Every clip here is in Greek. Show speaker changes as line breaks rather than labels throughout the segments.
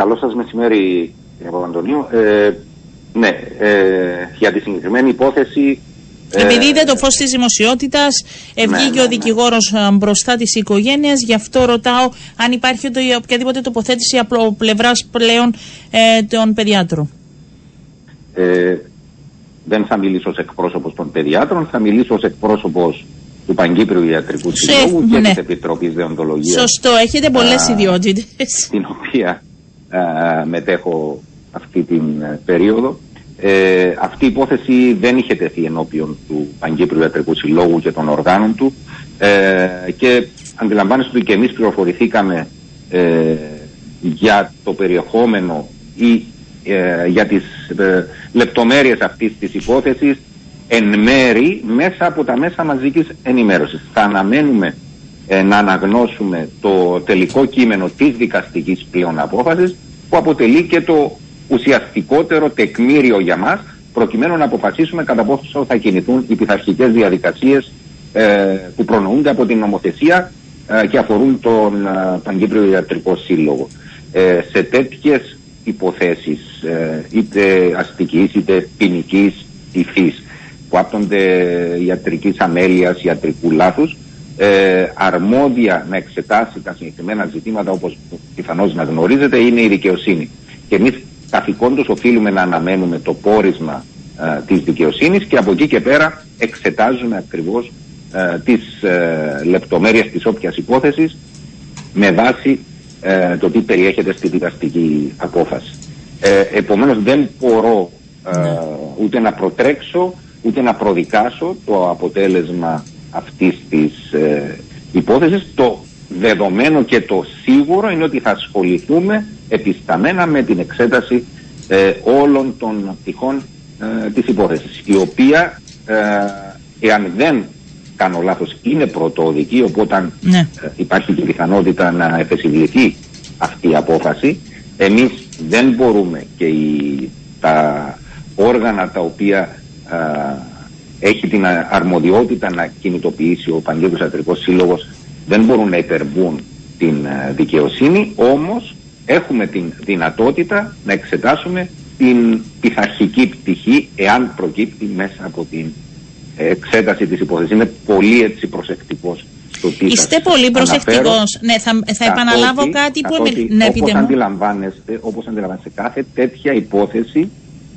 Καλό σας μεσημέρι, κύριε Παπαντονίου. Ε, ναι, ε, για τη συγκεκριμένη υπόθεση...
Ε, Επειδή είδε το φως της δημοσιότητας, ναι, βγήκε ναι, ο ναι. δικηγόρος ναι. μπροστά της οικογένειας, γι' αυτό ρωτάω αν υπάρχει οποιαδήποτε τοποθέτηση από πλευράς πλέον ε, των παιδιάτρων.
Ε, δεν θα μιλήσω ως εκπρόσωπος των παιδιάτρων, θα μιλήσω ως εκπρόσωπος του Παγκύπριου Ιατρικού Συλλόγου και ναι. της Επιτροπής Δεοντολογίας.
Σωστό, έχετε πολλές ιδιότητες.
Την οποία α, μετέχω αυτή την ε, περίοδο. Ε, αυτή η υπόθεση δεν είχε τεθεί ενώπιον του Παγκύπριου Ιατρικού Συλλόγου και των οργάνων του ε, και αντιλαμβάνεστε ότι και εμείς πληροφορηθήκαμε ε, για το περιεχόμενο ή ε, για τις ε, λεπτομέρειες αυτής της υπόθεσης εν μέρη μέσα από τα μέσα μαζικής ενημέρωσης. Θα αναμένουμε ε, να αναγνώσουμε το τελικό κείμενο της δικαστικής πλέον απόφασης που αποτελεί και το ουσιαστικότερο τεκμήριο για μας προκειμένου να αποφασίσουμε κατά πόσο θα κινηθούν οι πειθαρχικές διαδικασίες ε, που προνοούνται από την νομοθεσία ε, και αφορούν τον ε, Παγκύπριο Ιατρικό Σύλλογο. σε τέτοιες υποθέσεις είτε αστικής είτε ποινικής υφής που άπτονται ιατρικής αμέλειας, ιατρικού λάθους αρμόδια να εξετάσει τα συγκεκριμένα ζητήματα όπως πιθανώς να γνωρίζετε είναι η δικαιοσύνη. Και εμείς καθηκόντως οφείλουμε να αναμένουμε το πόρισμα ε, της δικαιοσύνης και από εκεί και πέρα εξετάζουμε ακριβώς ε, τις ε, λεπτομέρειες της όποιας υπόθεσης με βάση ε, το τι περιέχεται στη δικαστική απόφαση. Ε, επομένως δεν μπορώ ναι. ούτε να προτρέξω ούτε να προδικάσω το αποτέλεσμα αυτής της υπόθεσης. Το δεδομένο και το σίγουρο είναι ότι θα ασχοληθούμε επισταμένα με την εξέταση ε, όλων των πτυχών ε, της υπόθεσης η οποία ε, εάν δεν κάνω λάθος είναι πρωτόδικη οπότε ναι. Ε, υπάρχει και πιθανότητα να εφεσιβληθεί αυτή η απόφαση εμείς δεν μπορούμε και οι, τα όργανα τα οποία έχει την αρμοδιότητα να κινητοποιήσει ο Παγκόσμιος Ιατρικός Σύλλογος δεν μπορούν να υπερβούν την δικαιοσύνη όμως έχουμε την δυνατότητα να εξετάσουμε την πειθαρχική πτυχή εάν προκύπτει μέσα από την εξέταση της υπόθεσης. Είναι πολύ έτσι προσεκτικός στο τι
Είστε πολύ προσεκτικός. Ναι, θα, θα επαναλάβω κάτι που
ναι, όπως, αντιλαμβάνεστε, όπως αντιλαμβάνεστε, κάθε τέτοια υπόθεση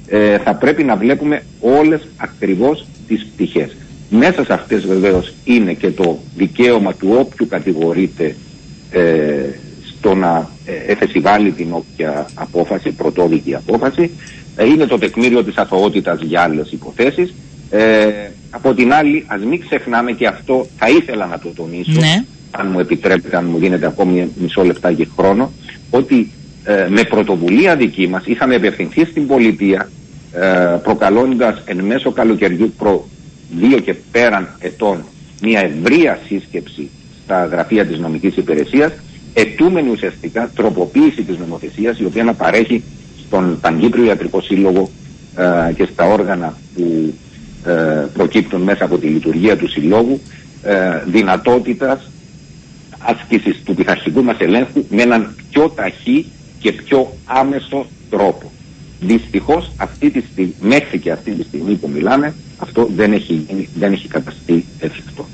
ε, θα πρέπει να βλέπουμε όλες ακριβώς τις πτυχές. Μέσα σε αυτές βεβαίως είναι και το δικαίωμα του όποιου κατηγορείται ε, το να ε, εφεσιβάλει την όποια απόφαση, πρωτόδικη απόφαση. Ε, είναι το τεκμήριο της αθωότητας για άλλες υποθέσεις. Ε, από την άλλη, ας μην ξεχνάμε και αυτό θα ήθελα να το τονίσω, ναι. αν μου επιτρέπετε, αν μου δίνετε ακόμη μισό λεπτάκι χρόνο, ότι ε, με πρωτοβουλία δική μας είχαμε επευθυνθεί στην πολιτεία ε, προκαλώντας εν μέσω καλοκαιριού προ δύο και πέραν ετών μια ευρεία σύσκεψη στα γραφεία της νομικής υπηρεσίας ετούμενη ουσιαστικά τροποποίηση της νομοθεσίας η οποία να παρέχει στον Παγκύπριο Ιατρικό Σύλλογο ε, και στα όργανα που ε, προκύπτουν μέσα από τη λειτουργία του Συλλόγου ε, δυνατότητας άσκησης του πειθαρχικού μας ελέγχου με έναν πιο ταχύ και πιο άμεσο τρόπο. Δυστυχώς αυτή τη στιγμή, μέχρι και αυτή τη στιγμή που μιλάμε αυτό δεν έχει, δεν έχει καταστεί εφικτό.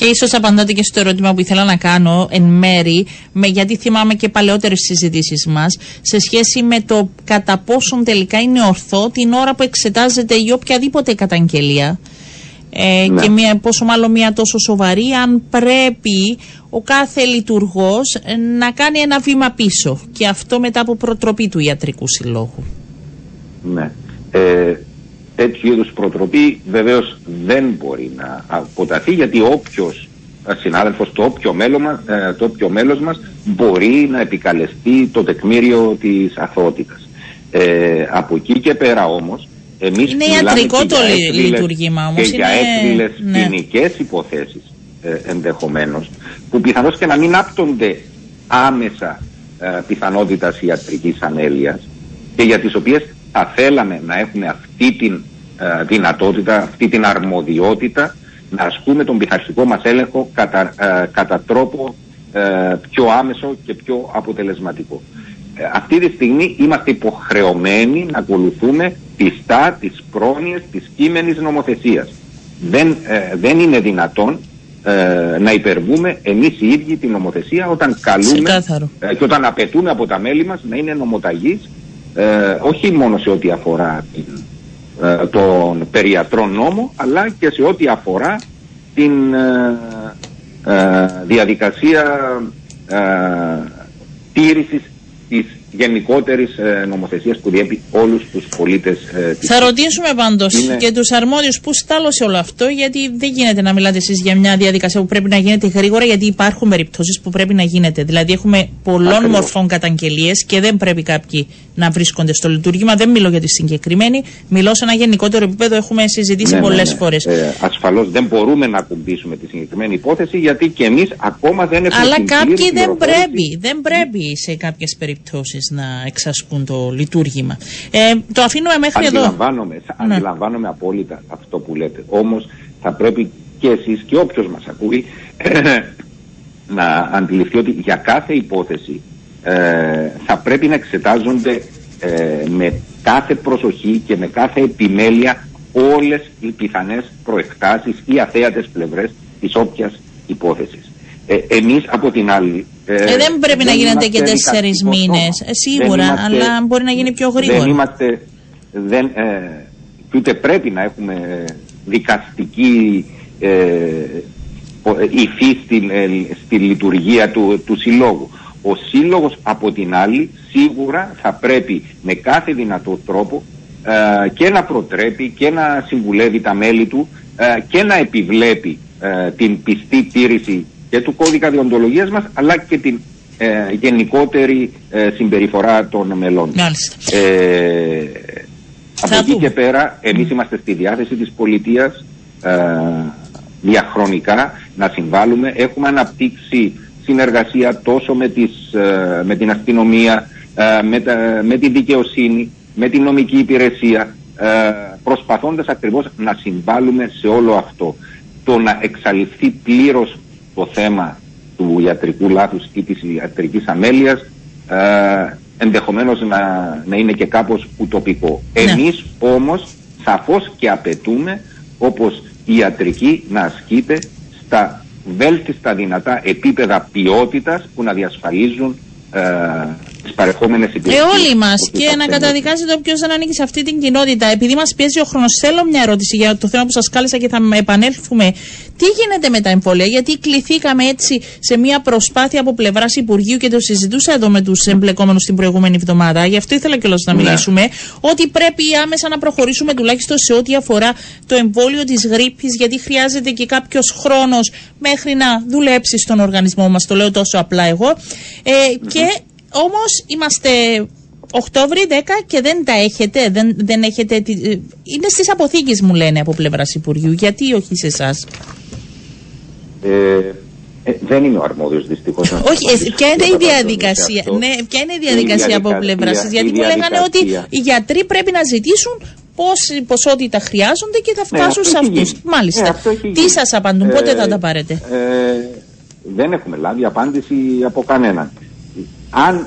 Και ίσως απαντάτε και στο ερώτημα που ήθελα να κάνω εν μέρη, με, γιατί θυμάμαι και παλαιότερες συζητήσεις μας, σε σχέση με το κατά πόσον τελικά είναι ορθό την ώρα που εξετάζεται η οποιαδήποτε καταγγελία. Ε, ναι. Και μια, πόσο μάλλον μια τόσο σοβαρή, αν πρέπει ο κάθε λειτουργός να κάνει ένα βήμα πίσω. Και αυτό μετά από προτροπή του ιατρικού συλλόγου.
Ναι. Ε, τέτοιου είδους προτροπή βεβαίως δεν μπορεί να αποταθεί γιατί όποιος συνάδελφος, το όποιο, μέλος μας, ε, το όποιο μέλος μας μπορεί να επικαλεστεί το τεκμήριο της αθωότητας. Ε, από εκεί και πέρα όμως εμείς
είναι ιατρικό το λειτουργήμα όμως.
Και για έκδηλες ναι. ποινικές υποθέσεις ε, ενδεχομένως που πιθανώς και να μην άπτονται άμεσα ε, πιθανότητας ιατρικής ανέλειας και για τις οποίες θα θέλαμε να έχουμε αυτή την ε, δυνατότητα, αυτή την αρμοδιότητα να ασκούμε τον πειθαρχικό μας έλεγχο κατά, ε, κατά τρόπο ε, πιο άμεσο και πιο αποτελεσματικό. αυτή τη στιγμή είμαστε υποχρεωμένοι να ακολουθούμε πιστά τις πρόνοιες της κείμενης νομοθεσίας. Δεν, ε, δεν είναι δυνατόν ε, να υπερβούμε εμείς οι ίδιοι την νομοθεσία όταν καλούμε ε, και όταν απαιτούμε από τα μέλη μας να είναι νομοταγείς όχι μόνο σε ό,τι αφορά τον περιατρό νόμο αλλά και σε ό,τι αφορά την διαδικασία τήρησης της γενικότερης ε, νομοθεσίας που διέπει όλους τους πολίτες ε,
Θα ρωτήσουμε πάντως είναι... και τους αρμόδιους πού στάλωσε όλο αυτό, γιατί δεν γίνεται να μιλάτε εσείς για μια διαδικασία που πρέπει να γίνεται γρήγορα, γιατί υπάρχουν περιπτώσεις που πρέπει να γίνεται. Δηλαδή, έχουμε πολλών Ακριβώς. μορφών καταγγελίες και δεν πρέπει κάποιοι να βρίσκονται στο λειτουργήμα. Δεν μιλώ για τη συγκεκριμένη, μιλώ σε ένα γενικότερο επίπεδο. Έχουμε συζητήσει ναι, πολλές ναι, ναι. φορές. Ε,
Ασφαλώς δεν μπορούμε να ακουμπήσουμε τη συγκεκριμένη υπόθεση, γιατί και εμείς ακόμα δεν έχουμε
Αλλά κάποιοι δεν πρέπει, δεν πρέπει σε κάποιες περιπτώσεις να εξασκούν το λειτουργήμα. Ε, το αφήνουμε μέχρι
αντιλαμβάνομαι, εδώ. Ναι. Αντιλαμβάνομαι απόλυτα αυτό που λέτε. Όμως θα πρέπει και εσείς και όποιος μας ακούει να αντιληφθεί ότι για κάθε υπόθεση ε, θα πρέπει να εξετάζονται ε, με κάθε προσοχή και με κάθε επιμέλεια όλες οι πιθανές προεκτάσεις ή αθέατες πλευρές της όποιας υπόθεσης. Ε, εμείς από την άλλη...
Ε, ε δεν πρέπει να γίνεται και τέσσερις μήνες. Ε, σίγουρα, αλλά μπορεί να γίνει πιο γρήγορα.
Δεν είμαστε. Δεν, ε, ούτε πρέπει να έχουμε δικαστική ε, υφή στην, στη λειτουργία του, του συλλόγου. Ο σύλλογος από την άλλη σίγουρα θα πρέπει με κάθε δυνατό τρόπο και να προτρέπει και να συμβουλεύει τα μέλη του και να επιβλέπει την πιστή τήρηση και του κώδικα διοντολογίας μας αλλά και την ε, γενικότερη ε, συμπεριφορά των μελών. Ε, από εκεί και πέρα εμείς είμαστε στη διάθεση της πολιτείας ε, διαχρονικά να συμβάλλουμε. Έχουμε αναπτύξει συνεργασία τόσο με, τις, ε, με την αστυνομία, με, με την δικαιοσύνη, με την νομική υπηρεσία προσπαθώντας ακριβώς να συμβάλλουμε σε όλο αυτό. Το να εξαλειφθεί πλήρως το θέμα του ιατρικού λάθους ή της ιατρικής αμέλειας ε, ενδεχομένως να, να είναι και κάπως ουτοπικό. Ναι. Εμείς όμως σαφώς και απαιτούμε όπως η ιατρική να ασκείται στα βέλτιστα δυνατά επίπεδα ποιότητας που να διασφαλίζουν ε, τις παρεχόμενες υπηρεσίες.
Ε, όλοι μας. Και να καταδικάζετε όποιο δεν ανήκει σε αυτή την κοινότητα. Επειδή μας πιέζει ο χρόνος, θέλω μια ερώτηση για το θέμα που σας κάλεσα και θα επανέλθουμε. Τι γίνεται με τα εμβόλια, Γιατί κληθήκαμε έτσι σε μια προσπάθεια από πλευράς Υπουργείου και το συζητούσα εδώ με τους εμπλεκόμενους την προηγούμενη εβδομάδα. Γι' αυτό ήθελα κιόλας να ναι. μιλήσουμε. Ότι πρέπει άμεσα να προχωρήσουμε τουλάχιστον σε ό,τι αφορά το εμβόλιο της γρήπης, γιατί χρειάζεται και κάποιος χρόνος μέχρι να δουλέψει στον οργανισμό μας. Το λέω τόσο απλά εγώ. Ε, Και Όμως είμαστε Οκτώβρη 10 και δεν τα έχετε, δεν, δεν έχετε, ε, είναι στις αποθήκες μου λένε από πλευράς Υπουργείου, γιατί όχι σε εσάς;
Ε, ε, δεν είναι ο αρμόδιος δυστυχώς.
όχι, ε, ποια είναι η διαδικασία, ναι, ποια είναι η διαδικασία από πλευράς σας, γιατί μου λέγανε ότι οι γιατροί πρέπει να ζητήσουν πόση ποσότητα χρειάζονται και θα ναι, φτάσουν σε αυτούς. Μάλιστα. Ναι, Τι σας απαντούν, πότε θα τα πάρετε;
δεν έχουμε λάβει απάντηση από κανέναν αν,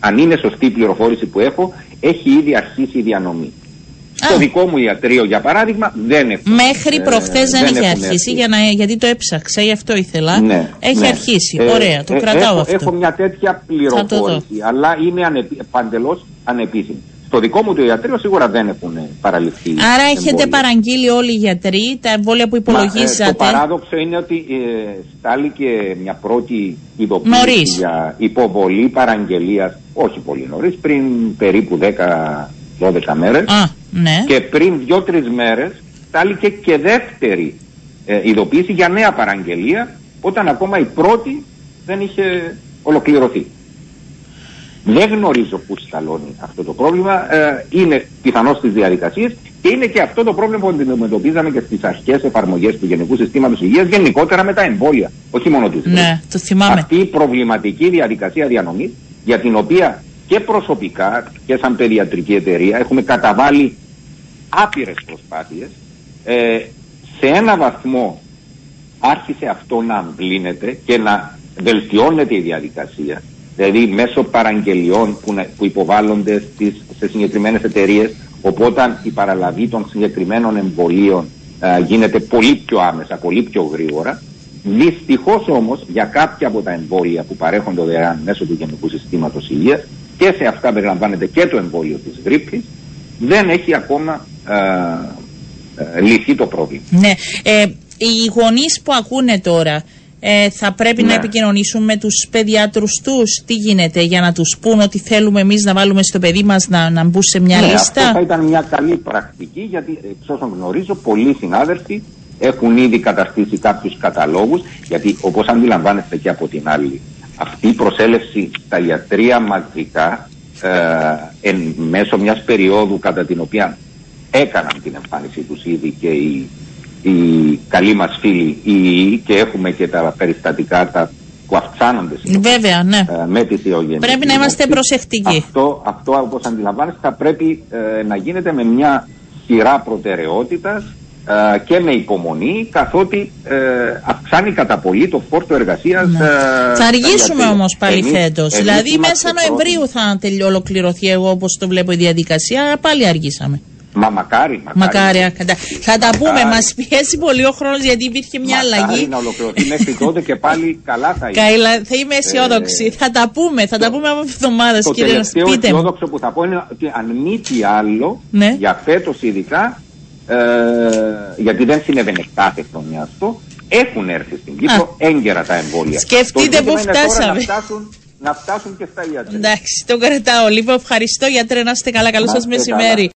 αν είναι σωστή η πληροφόρηση που έχω, έχει ήδη αρχίσει η διανομή. Στο δικό μου ιατρείο, για παράδειγμα, δεν
έχει. Μέχρι ε, προχθές δεν, δεν, έχει αρχίσει, για να, γιατί το έψαξα, γι' αυτό ήθελα. Ναι, έχει ναι. αρχίσει. Ε, Ωραία, το ε, κρατάω
έχω,
αυτό.
Έχω μια τέτοια πληροφόρηση, αλλά είναι ανεπι, παντελώς ανεπίσημη. Στο δικό μου το ιατρείο σίγουρα δεν έχουν παραλυφθεί.
Άρα έχετε παραγγείλει όλοι οι γιατροί τα εμβόλια που υπολογίσατε.
Μα, ε, το παράδοξο είναι ότι ε, στάληκε μια πρώτη ειδοποίηση για υποβολή παραγγελίας, όχι πολύ νωρίς, πριν περίπου 10-12 μέρες.
Ναι.
Και πριν 2-3 μέρες στάληκε και δεύτερη ε, ειδοποίηση για νέα παραγγελία, όταν ακόμα η πρώτη δεν είχε ολοκληρωθεί. Δεν γνωρίζω πού σταλώνει αυτό το πρόβλημα. Ε, είναι πιθανό στις διαδικασίες και είναι και αυτό το πρόβλημα που αντιμετωπίζαμε και στις αρχές εφαρμογές του Γενικού Συστήματος Υγείας γενικότερα με τα εμβόλια. Όχι μόνο τη
Ναι, το θυμάμαι.
Αυτή η προβληματική διαδικασία διανομής για την οποία και προσωπικά και σαν παιδιατρική εταιρεία έχουμε καταβάλει άπειρες προσπάθειες. Ε, σε ένα βαθμό άρχισε αυτό να αμβλύνεται και να βελτιώνεται η διαδικασία δηλαδή μέσω παραγγελιών που, που υποβάλλονται στις, σε συγκεκριμένες εταιρείες, οπότε η παραλαβή των συγκεκριμένων εμβολίων ε, γίνεται πολύ πιο άμεσα, πολύ πιο γρήγορα. Δυστυχώς όμως για κάποια από τα εμβόλια που παρέχονται δωρεάν μέσω του Γενικού Συστήματος Υγείας και σε αυτά περιλαμβάνεται και το εμβόλιο της γρήπης, δεν έχει ακόμα ε, ε, λυθεί το πρόβλημα.
Ναι. Ε, οι γονείς που ακούνε τώρα, ε, θα πρέπει να ναι. επικοινωνήσουν με τους παιδιάτρους τους. Τι γίνεται για να τους πούν ότι θέλουμε εμείς να βάλουμε στο παιδί μας να, να μπουν σε μια
ναι,
λίστα;
Αυτό θα ήταν μια καλή πρακτική γιατί εξ όσων γνωρίζω πολλοί συνάδελφοι έχουν ήδη καταστήσει κάποιους καταλόγους γιατί όπως αντιλαμβάνεστε και από την άλλη αυτή η προσέλευση στα ιατρία μαζικά ε, εν μέσω μιας περίοδου κατά την οποία έκαναν την εμφάνισή τους ήδη και οι οι καλοί μας φίλοι οι και έχουμε και τα περιστατικά τα που αυξάνονται
Βέβαια, ναι.
Ε, με τη θεογένεια.
Πρέπει να είμαστε προσεκτικοί.
Αυτό, αυτό όπως αντιλαμβάνεστε θα πρέπει ε, να γίνεται με μια σειρά προτεραιότητας ε, και με υπομονή καθότι ε, αυξάνει κατά πολύ το φόρτο εργασίας. Ναι.
θα αργήσουμε όμως πάλι φέτος. Δηλαδή μέσα Νοεμβρίου θα τελει, ολοκληρωθεί εγώ όπως το βλέπω η διαδικασία. Πάλι αργήσαμε.
Μα μακάρι,
μακάρι. μακάρι. Θα τα πούμε. Μας πιέσει πολύ ο χρόνος γιατί υπήρχε μια
μακάρι
αλλαγή.
να ολοκληρωθεί μέχρι τότε και πάλι καλά θα είναι.
Καλά, θα είμαι αισιόδοξη. Ε, θα τα πούμε. Θα το, τα πούμε από εβδομάδες,
κύριε Το τελευταίο αισιόδοξο που θα πω είναι ότι αν μη τι άλλο,
ναι.
για φέτος ειδικά, ε, γιατί δεν συνέβαινε κάθε χρονιά αυτό, έχουν έρθει στην Κύπρο έγκαιρα τα εμβόλια.
Σκεφτείτε που φτάσαμε.
Να φτάσουν, να φτάσουν και στα ιατρικά.
Εντάξει, το κρατάω. Λοιπόν, ευχαριστώ γιατρέ, να είστε καλά. Καλό σας μεσημέρι.